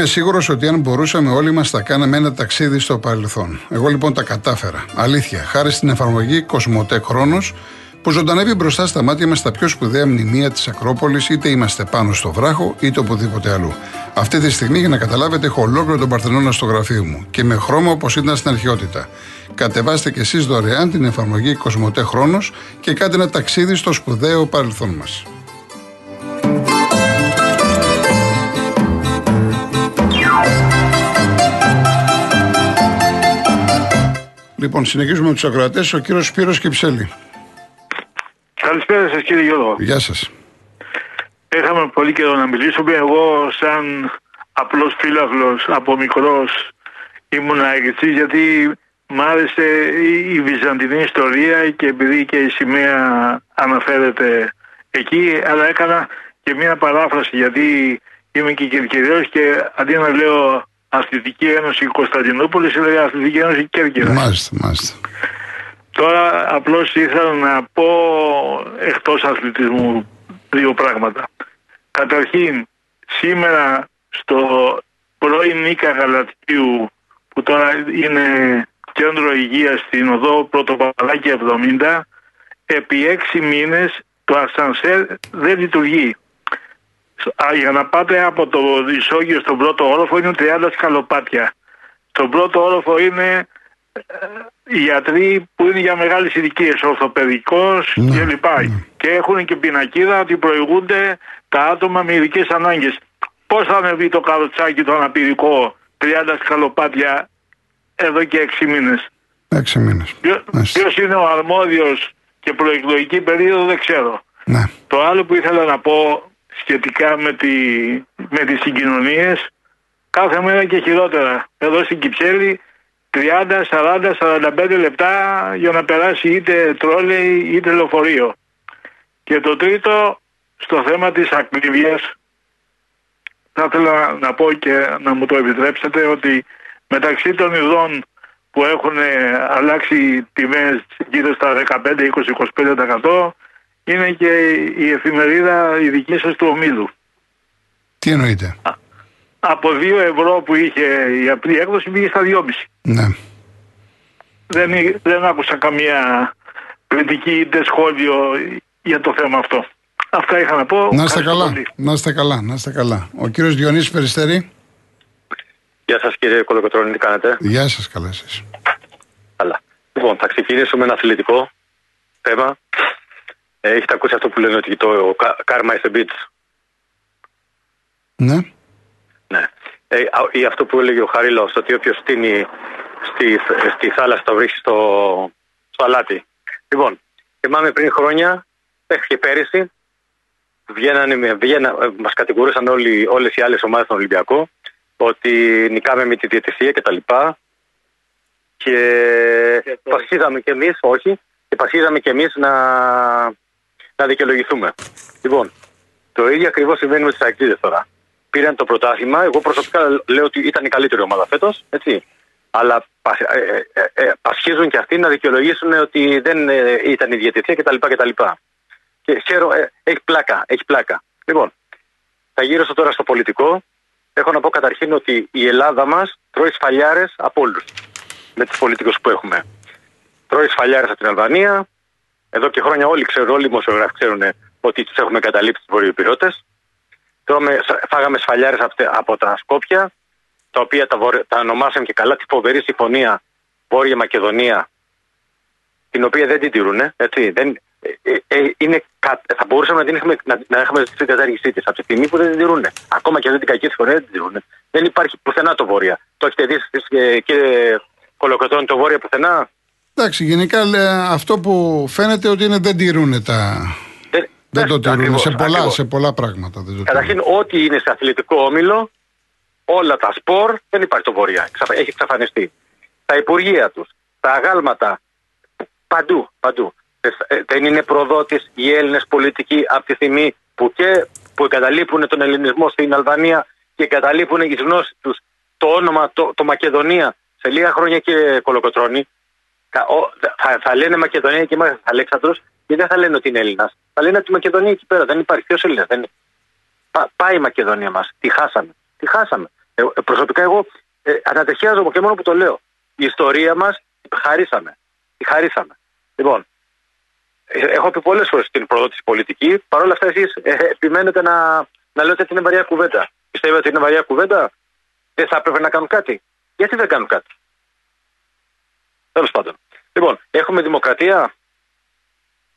Είμαι σίγουρος ότι αν μπορούσαμε όλοι μας θα κάναμε ένα ταξίδι στο παρελθόν. Εγώ λοιπόν τα κατάφερα. Αλήθεια, χάρη στην εφαρμογή Κοσμοτέ Χρόνος που ζωντανεύει μπροστά στα μάτια μας τα πιο σπουδαία μνημεία της Ακρόπολης, είτε είμαστε πάνω στο βράχο είτε οπουδήποτε αλλού. Αυτή τη στιγμή, για να καταλάβετε, έχω ολόκληρο τον Παρθενώνα στο γραφείο μου και με χρώμα όπως ήταν στην αρχαιότητα. Κατεβάστε κι εσείς δωρεάν την εφαρμογή Κοσμοτέ Χρόνος και κάντε ένα ταξίδι στο σπουδαίο παρελθόν μας. Λοιπόν, συνεχίζουμε με τους ακροατές. Ο κύριος Σπύρος Κυψέλη. Καλησπέρα σας κύριε Γιώργο. Γεια σας. Είχαμε πολύ καιρό να μιλήσουμε. Εγώ σαν απλός φύλακλο από μικρός ήμουν έτσι γιατί μ' άρεσε η βυζαντινή ιστορία και επειδή και η σημαία αναφέρεται εκεί αλλά έκανα και μια παράφραση γιατί είμαι και κυρκυριός και αντί να λέω Αθλητική Ένωση Κωνσταντινούπολης έλεγε Αθλητική Ένωση Κέρκυρα. Μάλιστα, μάλιστα. Τώρα απλώς ήθελα να πω εκτός αθλητισμού δύο πράγματα. Καταρχήν σήμερα στο πρώην Νίκα Γαλατίου που τώρα είναι κέντρο υγείας στην οδό Πρωτοπαλάκη 70 επί έξι μήνες το ασανσέρ δεν λειτουργεί. Για να πάτε από το ισόγειο στον πρώτο όροφο είναι 30 σκαλοπάτια. Στον πρώτο όροφο είναι οι γιατροί που είναι για μεγάλες ηλικίες, ορθοπαιδικός ναι, κλπ. Ναι. Και έχουν και πινακίδα ότι προηγούνται τα άτομα με ειδικές ανάγκες. Πώς θα ανεβεί το καροτσάκι το αναπηρικό 30 σκαλοπάτια εδώ και 6 μήνες; 6 μήνες. Ποιος είναι ο αρμόδιος και προεκλογική περίοδο δεν ξέρω. Ναι. Το άλλο που ήθελα να πω σχετικά με, τη, με τις συγκοινωνίες κάθε μέρα και χειρότερα. Εδώ στην Κυψέλη 30, 40, 45 λεπτά για να περάσει είτε τρόλεϊ είτε λεωφορείο. Και το τρίτο, στο θέμα της ακρίβειας, θα ήθελα να πω και να μου το επιτρέψετε ότι μεταξύ των ειδών που έχουν αλλάξει τιμές γύρω στα 15, 20, 25% είναι και η εφημερίδα η δική σας του ομίλου. Τι εννοείται; Από 2 ευρώ που είχε η απλή έκδοση πήγε στα 2,5. Ναι. Δεν, δεν άκουσα καμία κριτική είτε σχόλιο για το θέμα αυτό. Αυτά είχα να πω. Να είστε καλά. Να είστε καλά. Να είστε καλά. Ο κύριος Διονύσης Περιστέρη. Γεια σας κύριε Κολοκοτρώνη, τι κάνετε; Γεια σας, καλά εσείς. Καλά. Λοιπόν, θα ξεκινήσουμε ένα αθλητικό θέμα. Ε, έχετε ακούσει αυτό που λένε ότι το karma is a bitch. Ναι. Ναι. Ε, ή αυτό που έλεγε ο Χαρίλο, ότι όποιος στείνει στη, στη θάλασσα το βρίσκει στο, στο αλάτι. Λοιπόν, θυμάμαι πριν χρόνια, μέχρι και πέρυσι, βγαίνανε, βγαίνα, ε, μας κατηγορούσαν όλοι, όλες οι άλλες ομάδες στον Ολυμπιακό ότι νικάμε με τη διαιτησία κτλ. Και, και πασχίζαμε κι εμείς, όχι, και πασχίζαμε κι εμείς να, να δικαιολογηθούμε. Λοιπόν, το ίδιο ακριβώς συμβαίνει με τις ακτίδες τώρα πήραν το πρωτάθλημα. Εγώ προσωπικά λέω ότι ήταν η καλύτερη ομάδα φέτος. Αλλά ε, ε, ε, πασχίζουν και αυτοί να δικαιολογήσουν ότι δεν ήταν η διαιτησία κτλ. κτλ. Και ξέρω, έχει πλάκα. Έχει πλάκα. Λοιπόν, θα γύρω τώρα στο πολιτικό. Έχω να πω καταρχήν ότι η Ελλάδα μας τρώει σφαλιάρες από όλους. Με τους πολιτικούς που έχουμε. Τρώει σφαλιάρες από την Αλβανία. Εδώ και χρόνια όλοι ξέρουν, όλοι οι δημοσιογράφοι ξέρουν ότι τους έχουμε καταλήψει τους βορειοπυρώτε. Τρώμε, φάγαμε σφαλιάρες από, τα Σκόπια, τα οποία τα, τα ονομάσαμε και καλά τη φοβερή συμφωνία Βόρεια Μακεδονία, την οποία δεν την τηρούν. Έτσι, δεν, ε, ε, ε, είναι, θα μπορούσαμε να, την έχουμε, να, να έχουμε στην κατάργησή της από τη στιγμή που δεν την τηρούν. Ακόμα και αυτή την κακή συμφωνία δεν την τηρούν. Δεν υπάρχει πουθενά το Βόρεια. Το έχετε δει, κύριε Κολοκοτρώνη, το Βόρεια πουθενά; Εντάξει, γενικά αυτό που φαίνεται ότι είναι δεν τηρούν τα, δεν το τηρούν σε, πολλά, σε πολλά πράγματα. Δεν Καταρχήν, ό,τι είναι σε αθλητικό όμιλο, όλα τα σπορ, δεν υπάρχει το βορειά. Έχει εξαφανιστεί. Τα υπουργεία τους, τα αγάλματα, παντού, παντού. Ε, δεν είναι προδότης οι Έλληνες πολιτικοί από τη στιγμή που και που εγκαταλείπουν τον ελληνισμό στην Αλβανία και εγκαταλείπουν οι γνώσει τους το όνομα το, το Μακεδονία σε λίγα χρόνια και κολοκοτρώνει. Θα, θα, θα λένε Μακεδονία και είμαστε Αλέξανδρος και δεν θα λένε ότι είναι Έλληνας. Θα λένε ότι η Μακεδονία εκεί πέρα δεν υπάρχει. Ποιος Έλληνας δεν είναι. Πά, πάει η Μακεδονία μας. Τη χάσαμε. Τη χάσαμε. Ε, ε, προσωπικά εγώ ε, ανατεχιάζομαι και μόνο που το λέω. Η ιστορία μας χαρίσαμε. Τη χαρίσαμε. Λοιπόν, ε, έχω πει πολλές φορές την πρόοδο της πολιτική. Παρ' όλα αυτά, εσείς ε, επιμένετε να, να λέτε ότι είναι βαριά κουβέντα. Πιστεύετε ότι είναι βαριά κουβέντα, δεν θα έπρεπε να κάνουν κάτι. Γιατί δεν κάνουν κάτι; Τέλος πάντων. Λοιπόν, έχουμε δημοκρατία;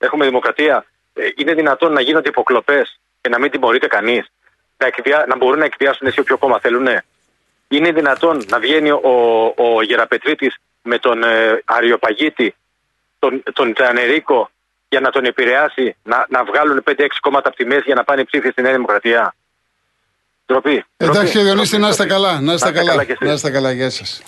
Έχουμε δημοκρατία. Ε, είναι δυνατόν να γίνονται υποκλοπές και να μην τιμωρείται κανείς; Να, εκδιά, να μπορούν να εκδιάσουν εσύ όποιο κόμμα θέλουν. Είναι δυνατόν να βγαίνει ο, ο Γεραπετρίτης με τον ε, Αριοπαγίτη, τον, τον Τζανερίκο για να τον επηρεάσει, να, να βγάλουν 5-6 κόμματα από τη μέση για να πάνε ψήφι στη Νέα Δημοκρατία; Ντροπή. Εντάξει, Διονύση, να είστε καλά. Να είστε καλά. Να είστε καλά. Γεια σας.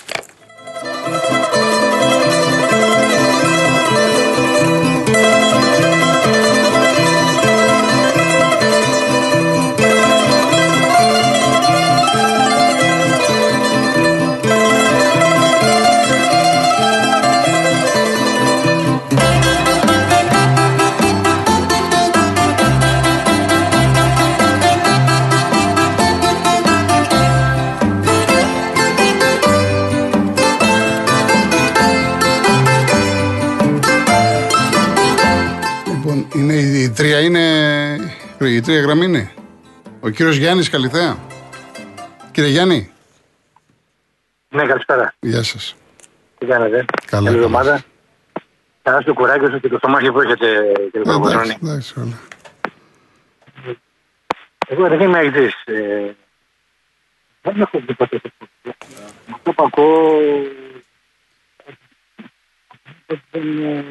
Η τρία γραμμή είναι. Ο κύριος Γιάννης Καλυθέα. Κύριε Γιάννη. Ναι, καλησπέρα. Γεια σας. Τι κάνετε; Καλά, Καλή καλά. εβδομάδα. Καλά στο κουράγιο σου και το στομάχι που έχετε, κύριε Εντάξει, Παπαδρόνη. εντάξει, όλα. Εγώ δεν είμαι αεξής. Ε, δεν έχω δει ποτέ το Αυτό που ακούω... δεν, ε,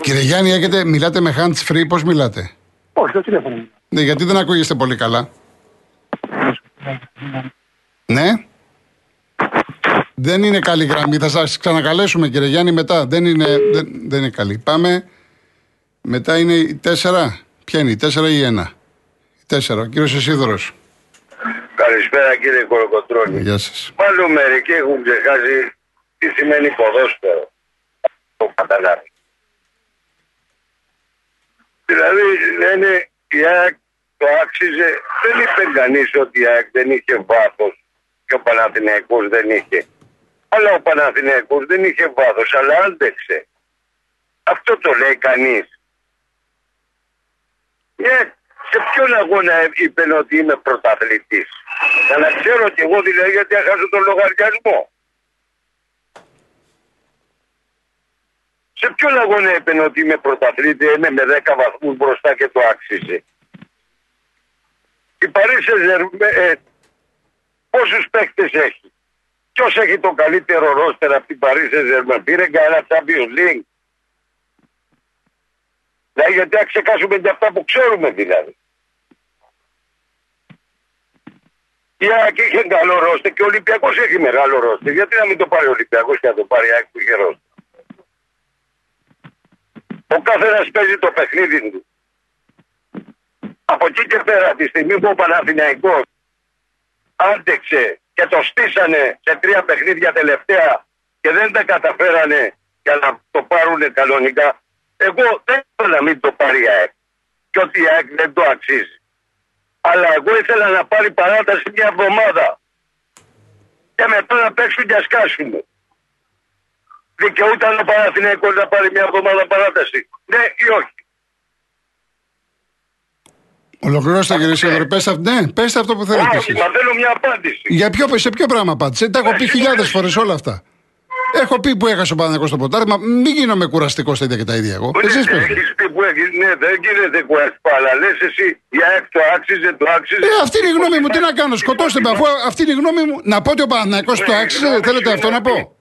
Κύριε Γιάννη, έχετε, μιλάτε με hands free, πώς μιλάτε; Όχι, το τηλέφωνο μου. Ναι, γιατί δεν ακούγεστε πολύ καλά. Ναι. Δεν είναι καλή γραμμή. Θα σας ξανακαλέσουμε κύριε Γιάννη μετά. Δεν είναι, δεν, δεν είναι καλή. Πάμε. Μετά είναι η τέσσερα. Ποια είναι η τέσσερα ή η ένα; Η τέσσερα. Ο κύριος Εσίδωρος. Καλησπέρα κύριε Κοροκοτρώνη. Γεια σας. Μάλλον μερικοί έχουν ξεχάσει τι σημαίνει ποδόσφαιρο. Το καταλάβει. Δηλαδή λένε η ΑΕΚ το άξιζε. Δεν είπε κανείς ότι η ΑΕΚ δεν είχε βάθος και ο Παναθηναϊκός δεν είχε. Αλλά ο Παναθηναϊκός δεν είχε βάθος, αλλά άντεξε. Αυτό το λέει κανείς. Ναι, σε ποιον αγώνα είπε ότι είμαι πρωταθλητής. Για να ξέρω ότι εγώ δηλαδή γιατί έχασα τον λογαριασμό. Σε ποιον αγώνα είπε ότι είμαι πρωταθλητή, είμαι με 10 βαθμούς μπροστά και το άξιζε; Η Παρίσι ε, πόσους παίκτες έχει; Ποιος έχει το καλύτερο ρόστερ από την Παρίσι Ζερμέν. Πήρε κανένα Champions League; Δηλαδή γιατί να ξεκάσουμε και αυτά που ξέρουμε δηλαδή. Η ΑΕΚ είχε καλό ρόστερ και ο Ολυμπιακός έχει μεγάλο ρόστερ. Γιατί να μην το πάρει ο Ολυμπιακός και να το πάρει η ΑΕΚ που είχε ρόστερ; Ο καθένας παίζει το παιχνίδι του. Από εκεί και πέρα τη στιγμή που ο Παναθηναϊκός άντεξε και το στήσανε σε τρία παιχνίδια τελευταία και δεν τα καταφέρανε για να το πάρουν κανονικά. Εγώ δεν ήθελα να μην το πάρει η ΑΕΚ και ότι η ΑΕΚ δεν το αξίζει. Αλλά εγώ ήθελα να πάρει παράταση μια εβδομάδα και μετά να παίξουν και να σκάσουν. Δικαιούταν ο Παναθηναϊκός να πάρει μια εβδομάδα παράταση. Ναι ή όχι. Ολοκληρώστε κύριε Σίδωρη. Πέστε, αυ- ναι, πέστε αυτό που θέλετε Όχι, εσείς. μα θέλω μια απάντηση. Για ποιο, σε ποιο πράγμα απάντησε. Τα έχω πει χιλιάδες φορές όλα αυτά. Έχω πει που έχασε ο Παναγιώτο στο ποτάρι, μα μην γίνομαι κουραστικό στα ίδια και τα ίδια εγώ. Εσείς πείτε. Έχεις πει που έχεις, ναι, δεν γίνεται κουέσπα, αλλά λες εσύ, η ΑΕΚ το άξιζε, το άξιζε. Ε, αυτή είναι η γνώμη μου. Τι να κάνω, σκοτώστε με. Αφού αυτή είναι η γνώμη μου, να πω ότι ο Παναγιώτο το Ναι, άξιζε, γνώμη θέλετε σου αυτό είναι να πω;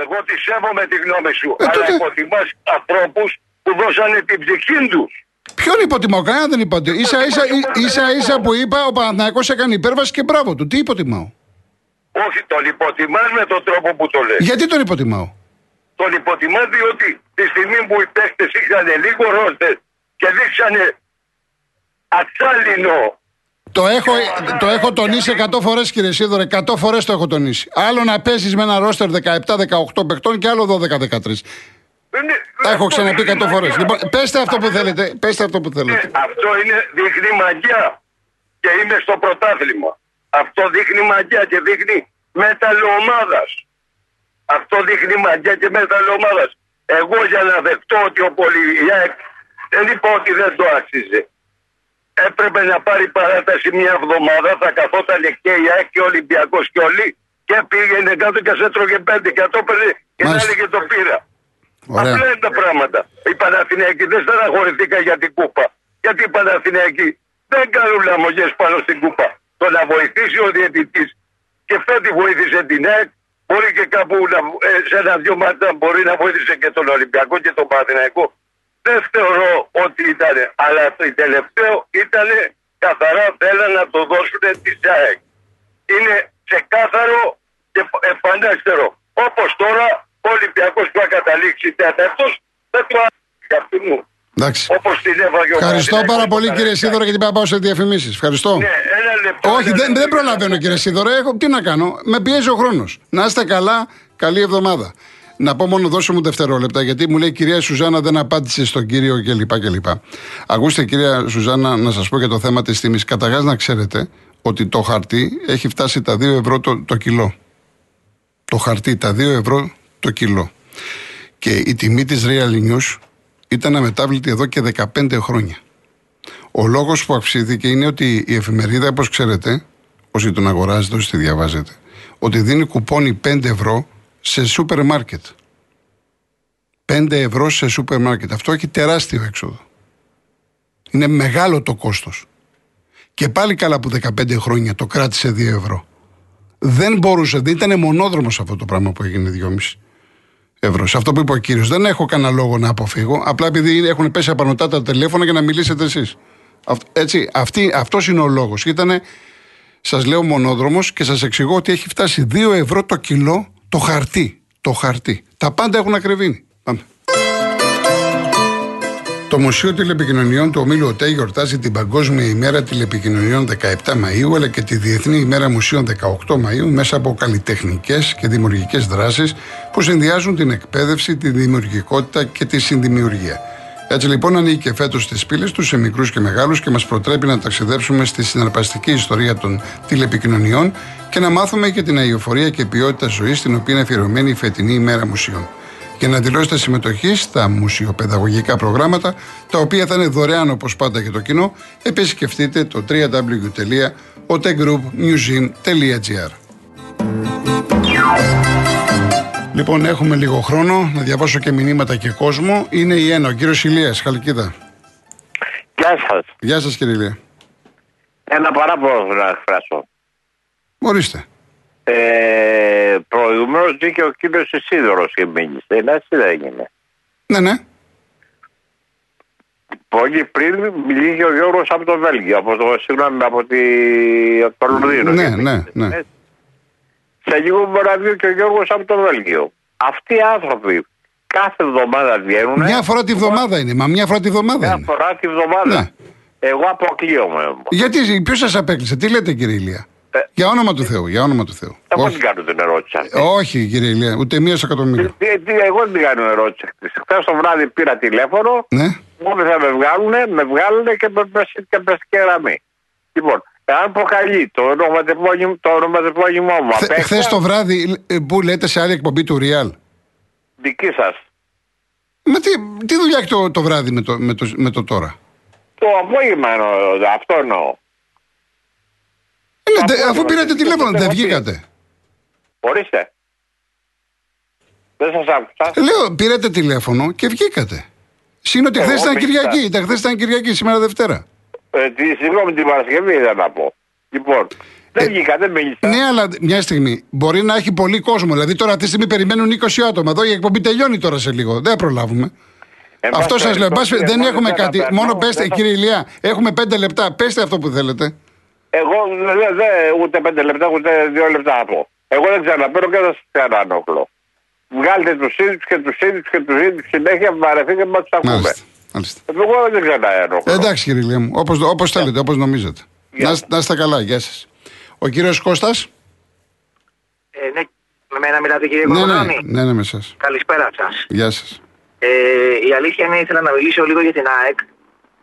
Αυτή. Εγώ τη σέβομαι τη γνώμη σου, Ε, αλλά τότε- υποτιμάς ανθρώπους που δώσανε την ψυχή τους. Ποιον υποτιμάω, κανένα δεν είπα. σα ίσα, ίσα, ίσα που είπα, ο Παναγιώτο έκανε υπέρβαση και μπράβο του. Τι υποτιμάω; Όχι, τον υποτιμάς με τον τρόπο που το λες. Γιατί τον υποτιμάω; Τον υποτιμάς διότι τη στιγμή που οι παίχτες είχαν λίγο ρόστερ και δείξανε ατσάλινο Το έχω, το έχω τονίσει 100 φορές, κύριε Σίδωρε. 100 φορές το έχω τονίσει. Άλλο να παίζεις με ένα ρόστερ 17-18 παιχτών και άλλο 12-13. Δεν είναι- Τα έχω αυτό ξαναπεί δείχνει 100 φορές. μαγιά. Λοιπόν, πέστε αυτό που θέλετε. Πέστε αυτό που Ναι, θέλετε. αυτό είναι δείχνει μαγιά και είμαι στο πρωτάθλημα. Αυτό δείχνει μαγιά και δείχνει ομάδας. Αυτό δείχνει μαγιά και ομάδας. Εγώ για να δεχτώ ότι ο Πολυιάκ δεν είπα ότι δεν το άξιζε. Έπρεπε να πάρει παράταση μια εβδομάδα, θα καθόταν και η ΑΕΚ και ο Ολυμπιακός και όλοι και πήγαινε κάτω και σε έτρωγε πέντε και το έπαιρνε και να έλεγε το πήρα. Απλά είναι τα πράγματα. Οι Παναθηναϊκοί δεν στεναχωρηθήκα για την κούπα. Γιατί οι Παναθηναϊκοί δεν κάνουν λαμογές πάνω στην κούπα. Το να βοηθήσει ο διαιτητής και φέτη βοήθησε την ΑΕΚ Μπορεί και κάπου να, ε, σε ένα-δυο μάτια μπορεί να βοήθησε και τον Ολυμπιακό και τον Παναθηναϊκό. Δεν θεωρώ ότι ήταν, αλλά το τελευταίο ήταν καθαρά θέλαν να το δώσουν τη ΣΑΕΚ. Είναι ξεκάθαρο και επανέστερο. Όπως τώρα ο Ολυμπιακός που θα καταλήξει τέταρτος, δεν το άρεσε μου. Όπως την έβαγε Ευχαριστώ πάρα πολύ κύριε Σίδωρο γιατί πρέπει να πάω σε διαφημίσεις. Ευχαριστώ. Ναι, ένα λεπτό, Όχι, δεν, δεν προλαβαίνω κύριε Σίδωρο. Έχω, τι να κάνω. Με πιέζει ο χρόνος. Να είστε καλά. Καλή εβδομάδα. Να πω μόνο δώσε μου δευτερόλεπτα, γιατί μου λέει κυρία Σουζάνα δεν απάντησε στον κύριο κλπ. κλπ. Ακούστε κυρία Σουζάνα, να σας πω για το θέμα της τιμής. Καταρχάς να ξέρετε ότι το χαρτί έχει φτάσει τα 2 ευρώ το, το κιλό. Το χαρτί, τα 2 ευρώ το κιλό. Και η τιμή της Real News ήταν αμετάβλητη εδώ και 15 χρόνια. Ο λόγος που αυξήθηκε είναι ότι η εφημερίδα, όπως ξέρετε, όσοι τον αγοράζετε, όσοι τη διαβάζετε, ότι δίνει κουπόνι 5 ευρώ σε σούπερ μάρκετ. 5 ευρώ σε σούπερ μάρκετ. Αυτό έχει τεράστιο έξοδο. Είναι μεγάλο το κόστος. Και πάλι καλά που 15 χρόνια το κράτησε 2 ευρώ. Δεν μπορούσε, δεν ήταν μονόδρομος αυτό το πράγμα που έγινε 2,5 ευρώ. Σε αυτό που είπε ο κύριος. Δεν έχω κανένα λόγο να αποφύγω. Απλά επειδή έχουν πέσει απανοτά τα τηλέφωνα για να μιλήσετε εσείς. Έτσι, αυτή, αυτός είναι ο λόγος. Ήταν, σας λέω μονόδρομος και σας εξηγώ ότι έχει φτάσει 2 ευρώ το κιλό το χαρτί. Το χαρτί. Τα πάντα έχουν ακριβήνει. Πάμε. Το Μουσείο Τηλεπικοινωνιών του Ομίλου ΟΤΕ γιορτάζει την Παγκόσμια ημέρα τηλεπικοινωνιών 17 Μαΐου αλλά και τη Διεθνή ημέρα Μουσείων 18 Μαΐου μέσα από καλλιτεχνικές και δημιουργικές δράσεις που συνδυάζουν την εκπαίδευση, τη δημιουργικότητα και τη συνδημιουργία. Έτσι λοιπόν ανοίγει και φέτος τι πύλες τους σε μικρούς και μεγάλους και μας προτρέπει να ταξιδέψουμε στη συναρπαστική ιστορία των τηλεπικοινωνιών και να μάθουμε και την αειοφορία και ποιότητα ζωής στην οποία είναι αφιερωμένη η φετινή ημέρα μουσείων. Για να δηλώσετε συμμετοχή στα μουσιοπαιδαγωγικά προγράμματα, τα οποία θα είναι δωρεάν όπως πάντα για το κοινό, επισκεφτείτε το www.otegroupmuseum.gr. Λοιπόν, έχουμε λίγο χρόνο να διαβάσω και μηνύματα και κόσμο. Είναι η ένα, ο κύριος Ηλίας, Χαλκίδα. Γεια σας. Γεια σας, κύριε Ηλία. Ένα παράπονο να εκφράσω. Ορίστε. Ε, Προηγουμένως βγήκε ο κύριος Ισίδωρο και μίλησε. Έτσι δεν έγινε. Ναι, ναι. Πολύ πριν μιλήσει ο Γιώργος από το Βέλγιο, από το, συγγνώμη, από τη, το Λονδίνο. Ναι, ναι, ναι. Σε λίγο μπορεί να βγει και ο Γιώργος από το Βέλγιο. Αυτοί οι άνθρωποι κάθε εβδομάδα βγαίνουν. Μια φορά τη βδομάδα είναι, μα μια φορά τη βδομάδα μια είναι. φορά τη βδομάδα. Ναι. Εγώ αποκλείομαι όμως. Γιατί, ποιος σας απέκλεισε, τι λέτε κύριε Ηλία; Ε, για όνομα του Θεού, για όνομα του Θεού. Εγώ Όχι. δεν κάνω την ερώτηση αυτή. Όχι κύριε Ηλία, ούτε μία σε εκατομμύριο. Τι- τι- εγώ δεν την κάνω ερώτηση. Χθες το βράδυ πήρα τηλέφωνο, Ναι. μόλις θα με βγάλουν, με βγάλουν και με πες και πες και γραμμή. Λοιπόν, εάν προκαλεί το ονοματεπώνυμο, το ονοματεπώνυμό μου, απέχθεια, Χθες το βράδυ ε, που λέτε σε άλλη εκπομπή του Real; δική σας. Με τι, τι δουλειά έχει το, το βράδυ με το, με, το, με το τώρα; Το απόγευμα εννοώ, αυτό εννοώ. Ε, ναι, Το δε- αφού απόγευμα, πήρατε τι- τηλέφωνο, τι- δεν τι- βγήκατε. Ορίστε. Δεν σας άκουσα. Ε, Λέω, πήρατε τηλέφωνο και βγήκατε. Συν ότι Εγώ χθες ήταν πήγα. Κυριακή. Ήταν χθες ήταν Κυριακή, σήμερα Δευτέρα. Ε, τη, συγγνώμη, την Παρασκευή ήθελα να πω. Λοιπόν, δεν Ε, βγήκα, δεν μίλησα. Ναι, αλλά μια στιγμή μπορεί να έχει πολύ κόσμο. Δηλαδή τώρα αυτή τη στιγμή περιμένουν 20 άτομα. Εδώ η εκπομπή τελειώνει τώρα σε λίγο. Δεν προλάβουμε. Εν αυτό πάση σας λέω. περιπτώσει, Μπας- δεν εγώ έχουμε δεν κάτι. καταλαβαίνω. Μόνο πέστε, Δεν θα- κύριε Ηλία, έχουμε 5 λεπτά. Πέστε αυτό που θέλετε. Εγώ δεν δε, ούτε πέντε λεπτά ούτε δύο λεπτά να πω. Εγώ δεν ξαναπαίρνω και δεν σας ξανανόχλω. Βγάλτε τους ίδιους και τους ίδιους και τους ίδιους συνέχεια βαρεθείτε με του ακούμε. Μάλιστα. Μάλιστα. Εγώ δεν ξαναένοχλω. Ε, εντάξει, κύριε Ηλία μου. Όπως όπως θέλετε, όπως νομίζετε. Γεια. Να, είστε- να είστε καλά. Γεια σας. Ο κύριος Κώστας; Ε, ναι, με μένα μιλάτε κύριε Ναι, ναι, Κοκορώνη. ναι, ναι, με εσάς. Καλησπέρα σας. Γεια σας. Ε, η αλήθεια είναι ήθελα να μιλήσω λίγο για την ΑΕΚ,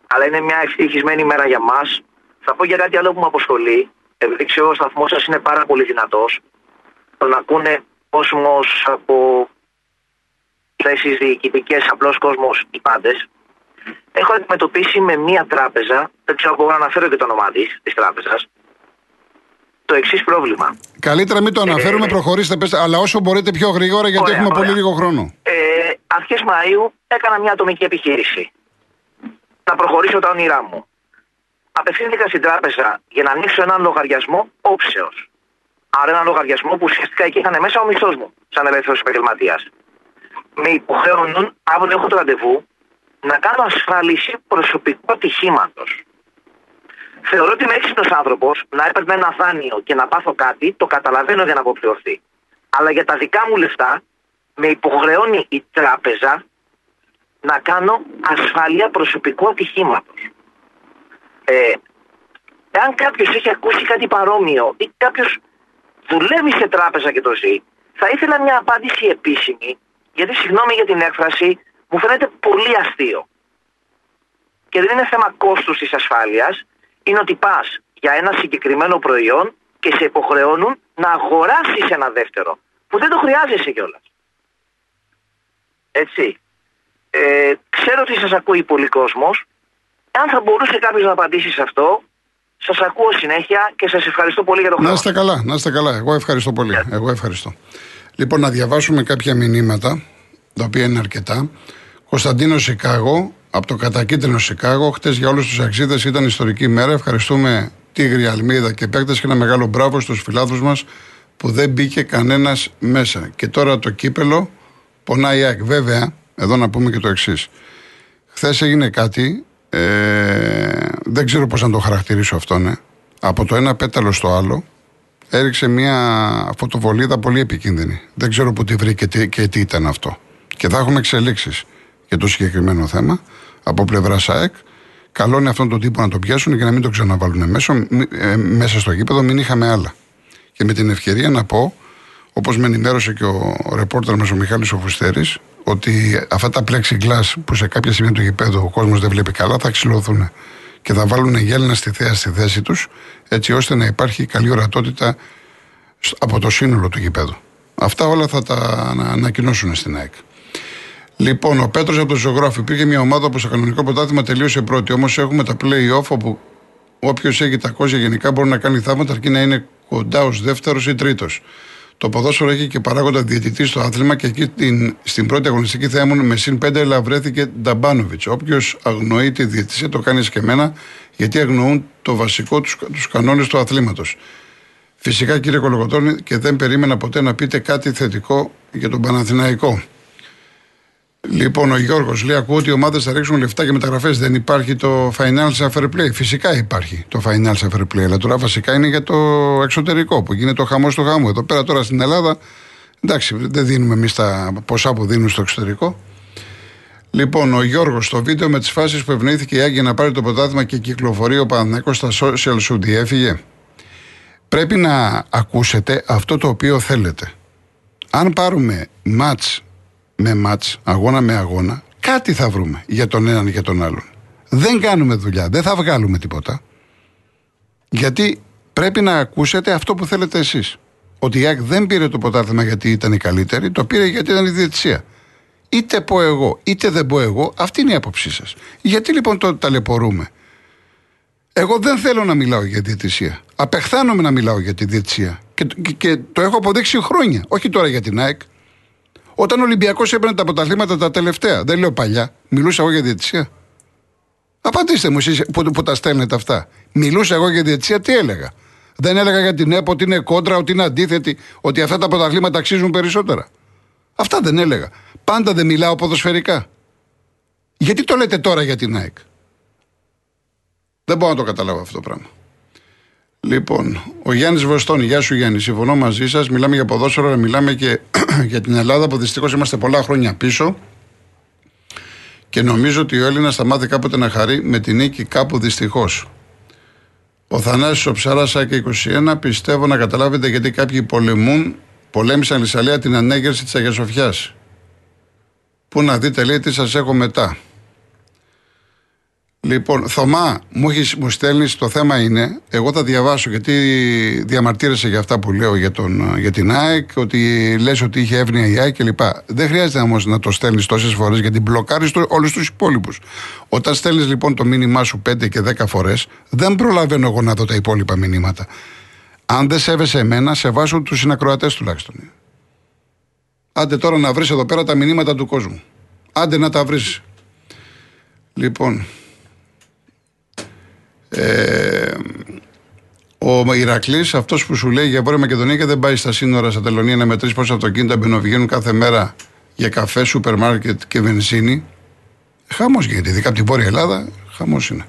αλλά είναι μια ευτυχισμένη ημέρα για μας. Θα πω για κάτι άλλο που με αποσχολεί. επειδή ξέρω ο σταθμός σας είναι πάρα πολύ δυνατός, τον ακούνε κόσμος από θέσεις διοικητικές, απλός κόσμος, οι πάντες. Έχω αντιμετωπίσει με μία τράπεζα, δεν ξέρω αν μπορώ να αναφέρω και το όνομά της της τράπεζας, το εξής πρόβλημα. Καλύτερα μην το αναφέρουμε, Ε, προχωρήστε, πέστε, αλλά όσο μπορείτε πιο γρήγορα γιατί Ωραία, έχουμε πολύ ωραία. λίγο χρόνο. Ε, αρχές Μαΐου έκανα μια ατομική επιχείρηση. Να προχωρήσω τα όνειρά μου. Απευθύνθηκα στην τράπεζα για να ανοίξω έναν λογαριασμό όψεως. Άρα έναν λογαριασμό που ουσιαστικά εκεί είχαν μέσα ο μισθός μου, σαν ελεύθερος επαγγελματίας. Με υποχρεώνουν, αύριο έχω το ραντεβού, να κάνω ασφάλιση προσωπικού ατυχήματος. Θεωρώ ότι είμαι έξυπνος άνθρωπος να έπαιρνα ένα δάνειο και να πάθω κάτι, το καταλαβαίνω για να αποπληρωθεί. Αλλά για τα δικά μου λεφτά με υποχρεώνει η τράπεζα να κάνω ασφάλεια προσωπικού ατυχήματος. Ε, εάν κάποιος έχει ακούσει κάτι παρόμοιο ή κάποιος δουλεύει σε τράπεζα και το ζει, θα ήθελα μια απάντηση επίσημη, γιατί συγγνώμη για την έκφραση, μου φαίνεται πολύ αστείο. Και δεν είναι θέμα κόστους της ασφάλειας, είναι ότι πας για ένα συγκεκριμένο προϊόν και σε υποχρεώνουν να αγοράσεις ένα δεύτερο, που δεν το χρειάζεσαι κιόλας. Έτσι. Ε, ξέρω ότι σας ακούει πολύ κόσμος. Αν θα μπορούσε κάποιος να απαντήσει σε αυτό, σας ακούω συνέχεια και σας ευχαριστώ πολύ για το χρόνο. Να είστε καλά, να είστε καλά. Εγώ ευχαριστώ πολύ. Εγώ ευχαριστώ. Λοιπόν, να διαβάσουμε κάποια μηνύματα, τα οποία είναι αρκετά. Κωνσταντίνος Σικάγο, από το κατακίτρινο Σικάγο. Χτες για όλους τους αξίδες ήταν ιστορική μέρα. Ευχαριστούμε Τίγρη, Αλμίδα και παίκτες και ένα μεγάλο μπράβο στους φιλάθλους μας που δεν μπήκε κανένας μέσα. Και τώρα το κύπελο πονάει η ΑΕΚ. Βέβαια, εδώ να πούμε και το εξής. Χθες έγινε κάτι, ε, δεν ξέρω πώς να το χαρακτηρίσω αυτό, ναι. Από το ένα πέταλο στο άλλο, έριξε μια φωτοβολίδα πολύ επικίνδυνη. Δεν ξέρω που τη βρήκε και τι, και τι ήταν αυτό. Και θα έχουμε εξελίξεις για το συγκεκριμένο θέμα από πλευρά ΣΑΕΚ. Καλό είναι αυτόν τον τύπο να το πιάσουν και να μην το ξαναβάλουν μέσα, μη- ε, μέσα στο γήπεδο, μην είχαμε άλλα. Και με την ευκαιρία να πω, όπως με ενημέρωσε και ο ρεπόρτερ μας ο Μιχάλης ο Φουστέρης, ότι αυτά τα plexiglass που σε κάποια σημεία του γηπέδου ο κόσμος δεν βλέπει καλά θα ξυλωθούν και θα βάλουν γέλνα στη θέα στη θέση τους, έτσι ώστε να υπάρχει καλή ορατότητα σ- από το σύνολο του γηπέδου. Αυτά όλα θα τα ανα- ανακοινώσουν στην ΑΕΚ. Λοιπόν, ο Πέτρος από το ζωγράφο. Υπήρχε μια ομάδα που στο κανονικό πρωτάθλημα τελείωσε πρώτη. Όμως έχουμε τα play-off όπου όποιος έχει τα κόζια γενικά μπορεί να κάνει θαύματα αρκεί να είναι κοντά ως δεύτερος ή τρίτος. Το ποδόσφαιρο έχει και παράγοντα διαιτητή στο άθλημα και εκεί την, στην πρώτη αγωνιστική θα ήμουν με συν 5 αλλά βρέθηκε Νταμπάνοβιτς. Όποιος αγνοεί τη διαιτησία το κάνει και εμένα γιατί αγνοούν το βασικό τους τους κανόνες του αθλήματος. Φυσικά κύριε Κολογοτώνη και δεν περίμενα ποτέ να πείτε κάτι θετικό για τον Παναθηναϊκό. Λοιπόν, ο Γιώργος λέει: Ακούω ότι οι ομάδες θα ρίξουν λεφτά και μεταγραφές. Δεν υπάρχει το financial fair play. Φυσικά υπάρχει το financial fair play. Αλλά τώρα βασικά είναι για το εξωτερικό που γίνεται ο χαμός του χαμού. Εδώ πέρα τώρα στην Ελλάδα, εντάξει, δεν δίνουμε εμείς τα ποσά που δίνουν στο εξωτερικό. Λοιπόν, ο Γιώργος στο βίντεο με τις φάσεις που ευνοήθηκε η Άγια να πάρει το πρωτάθλημα και κυκλοφορεί ο Παναθηναϊκός στα social σου διέφυγε. Πρέπει να ακούσετε αυτό το οποίο θέλετε. Αν πάρουμε μάτς με μάτς, αγώνα με αγώνα, κάτι θα βρούμε για τον έναν ή για τον άλλον. Δεν κάνουμε δουλειά, δεν θα βγάλουμε τίποτα. Γιατί πρέπει να ακούσετε αυτό που θέλετε εσείς. Ότι η ΑΕΚ δεν πήρε το πρωτάθλημα γιατί ήταν η καλύτερη, το πήρε γιατί ήταν η διαιτησία. Είτε πω εγώ, είτε δεν πω εγώ, αυτή είναι η άποψή σας. Γιατί λοιπόν το ταλαιπωρούμε; Εγώ δεν θέλω να μιλάω για διαιτησία. Απεχθάνομαι να μιλάω για τη διαιτησία. Και, και, και το έχω αποδείξει χρόνια. Όχι τώρα για την ΑΕΚ. Όταν ο Ολυμπιακός έπαιρνε τα αποταλήματα τα τελευταία, δεν λέω παλιά, μιλούσα εγώ για διαιτησία. Απαντήστε μου εσείς που, που τα στέλνετε αυτά. Μιλούσα εγώ για διαιτησία, τι έλεγα. Δεν έλεγα για την ΕΠΟ ότι είναι κόντρα, ότι είναι αντίθετη, ότι αυτά τα πρωταθλήματα αξίζουν περισσότερα. Αυτά δεν έλεγα. Πάντα δεν μιλάω ποδοσφαιρικά. Γιατί το λέτε τώρα για την ΑΕΚ; Δεν μπορώ να το καταλάβω αυτό το πράγμα. Λοιπόν, ο Γιάννης Βοστόνη, γεια σου Γιάννη. Συμφωνώ μαζί σας. Μιλάμε για ποδόσφαιρο, αλλά μιλάμε και για την Ελλάδα που δυστυχώς είμαστε πολλά χρόνια πίσω. Και νομίζω ότι ο Έλληνας θα μάθει κάποτε να χαρεί με την νίκη κάπου δυστυχώς. Ο Θανάσης ο Ψαράς και 21 πιστεύω να καταλάβετε γιατί κάποιοι πολεμούν, πολέμησαν Λυσσαλία την ανέγερση της Αγίας Σοφιάς. Πού να δείτε λέει τι σας έχω μετά. Λοιπόν, Θωμά, μου, έχεις, μου στέλνεις το θέμα είναι, εγώ θα διαβάσω γιατί διαμαρτύρεσαι για αυτά που λέω για, τον, για την ΑΕΚ, ότι λες ότι είχε εύνοια η ΑΕΚ κλπ. Δεν χρειάζεται όμως να το στέλνεις τόσες φορές γιατί μπλοκάρεις όλους τους υπόλοιπους. Όταν στέλνεις λοιπόν το μήνυμά σου 5 και 10 φορές, δεν προλαβαίνω εγώ να δω τα υπόλοιπα μηνύματα. Αν δεν σέβεσαι εμένα, σε βάζω τους συνακροατές τουλάχιστον. Άντε τώρα να βρεις εδώ πέρα τα μηνύματα του κόσμου. Άντε να τα βρεις. Λοιπόν, ε, ο Ηρακλής, αυτός που σου λέει για Βόρεια Μακεδονία και δεν πάει στα σύνορα στα τελωνία να μετρήσει πόσα αυτοκίνητα μπαινοβγαίνουν κάθε μέρα για καφέ, σούπερ μάρκετ και βενζίνη. Χαμός γίνεται. Ειδικά από την Βόρεια Ελλάδα, χαμός είναι.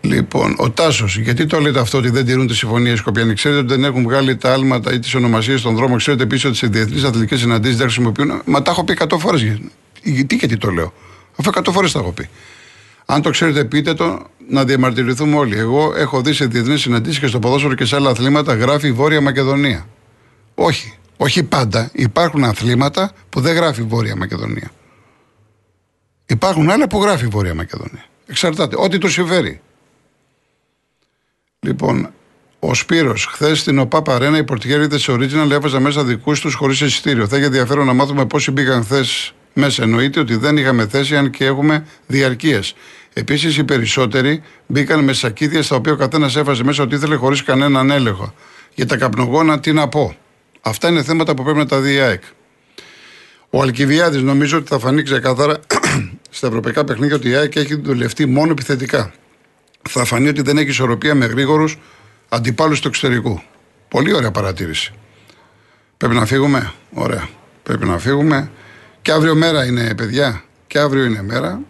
Λοιπόν, ο Τάσος, γιατί το λέτε αυτό ότι δεν τηρούν τη συμφωνία Σκοπιανή. Ξέρετε ότι δεν έχουν βγάλει τα άλματα ή τις ονομασίες στον δρόμο. Ξέρετε επίσης ότι σε διεθνείς αθλητικές συναντήσεις δεν χρησιμοποιούν. Μα τα έχω πει 100 φορές. Γιατί και τι το λέω. Αφού 100 φορές τα έχω πει. Αν το ξέρετε, πείτε το να διαμαρτυρηθούμε όλοι. Εγώ έχω δει σε διεθνείς συναντήσεις και στο ποδόσφαιρο και σε άλλα αθλήματα γράφει Βόρεια Μακεδονία. Όχι. Όχι πάντα. Υπάρχουν αθλήματα που δεν γράφει Βόρεια Μακεδονία. Υπάρχουν άλλα που γράφει Βόρεια Μακεδονία. Εξαρτάται. Ό,τι του συμφέρει. Λοιπόν, ο Σπύρος, χθες στην ΟΠΑ Παρένα, οι Πορτιγέριδε Original έβαζαν μέσα δικούς τους χωρίς εισιτήριο. Θα έχει ενδιαφέρον να μάθουμε πόσοι μπήκαν χθες μέσα. Εννοείται ότι δεν είχαμε θέση, αν και έχουμε διαρκείες. Επίσης, οι περισσότεροι μπήκαν με σακίδια στα οποία ο καθένας έβαζε μέσα ό,τι ήθελε χωρίς κανέναν έλεγχο. Για τα καπνογόνα, τι να πω. Αυτά είναι θέματα που πρέπει να τα δει η ΑΕΚ. Ο Αλκιβιάδης νομίζω ότι θα φανεί ξεκάθαρα στα ευρωπαϊκά παιχνίδια ότι η ΑΕΚ έχει δουλευτεί μόνο επιθετικά. Θα φανεί ότι δεν έχει ισορροπία με γρήγορους αντιπάλους του εξωτερικού. Πολύ ωραία παρατήρηση. Πρέπει να φύγουμε. Ωραία. Πρέπει να φύγουμε. Και αύριο μέρα είναι, παιδιά. Και αύριο είναι μέρα.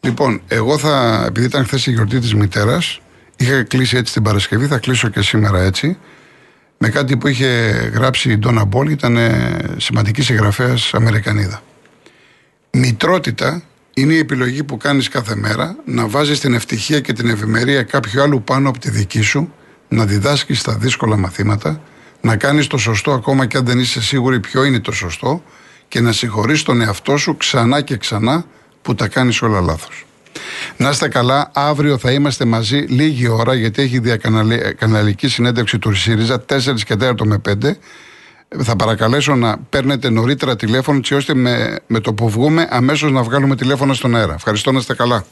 Λοιπόν, εγώ θα, επειδή ήταν χθες η γιορτή της μητέρας, είχα κλείσει έτσι την Παρασκευή, θα κλείσω και σήμερα έτσι. Με κάτι που είχε γράψει η Ντόνα Μπόλ, ήταν σημαντική συγγραφέας Αμερικανίδα. Μητρότητα είναι η επιλογή που κάνεις κάθε μέρα να βάζεις την ευτυχία και την ευημερία κάποιου άλλου πάνω από τη δική σου, να διδάσκεις τα δύσκολα μαθήματα, να κάνεις το σωστό ακόμα και αν δεν είσαι σίγουρη ποιο είναι το σωστό και να συγχωρείς τον εαυτό σου ξανά και ξανά που τα κάνεις όλα λάθος. Να είστε καλά, αύριο θα είμαστε μαζί λίγη ώρα γιατί έχει διακαναλική συνέντευξη του ΣΥΡΙΖΑ 4 και 4 με 5 θα παρακαλέσω να παίρνετε νωρίτερα τηλέφωνο έτσι ώστε με, με το που βγούμε αμέσως να βγάλουμε τηλέφωνο στον αέρα. Ευχαριστώ να είστε καλά.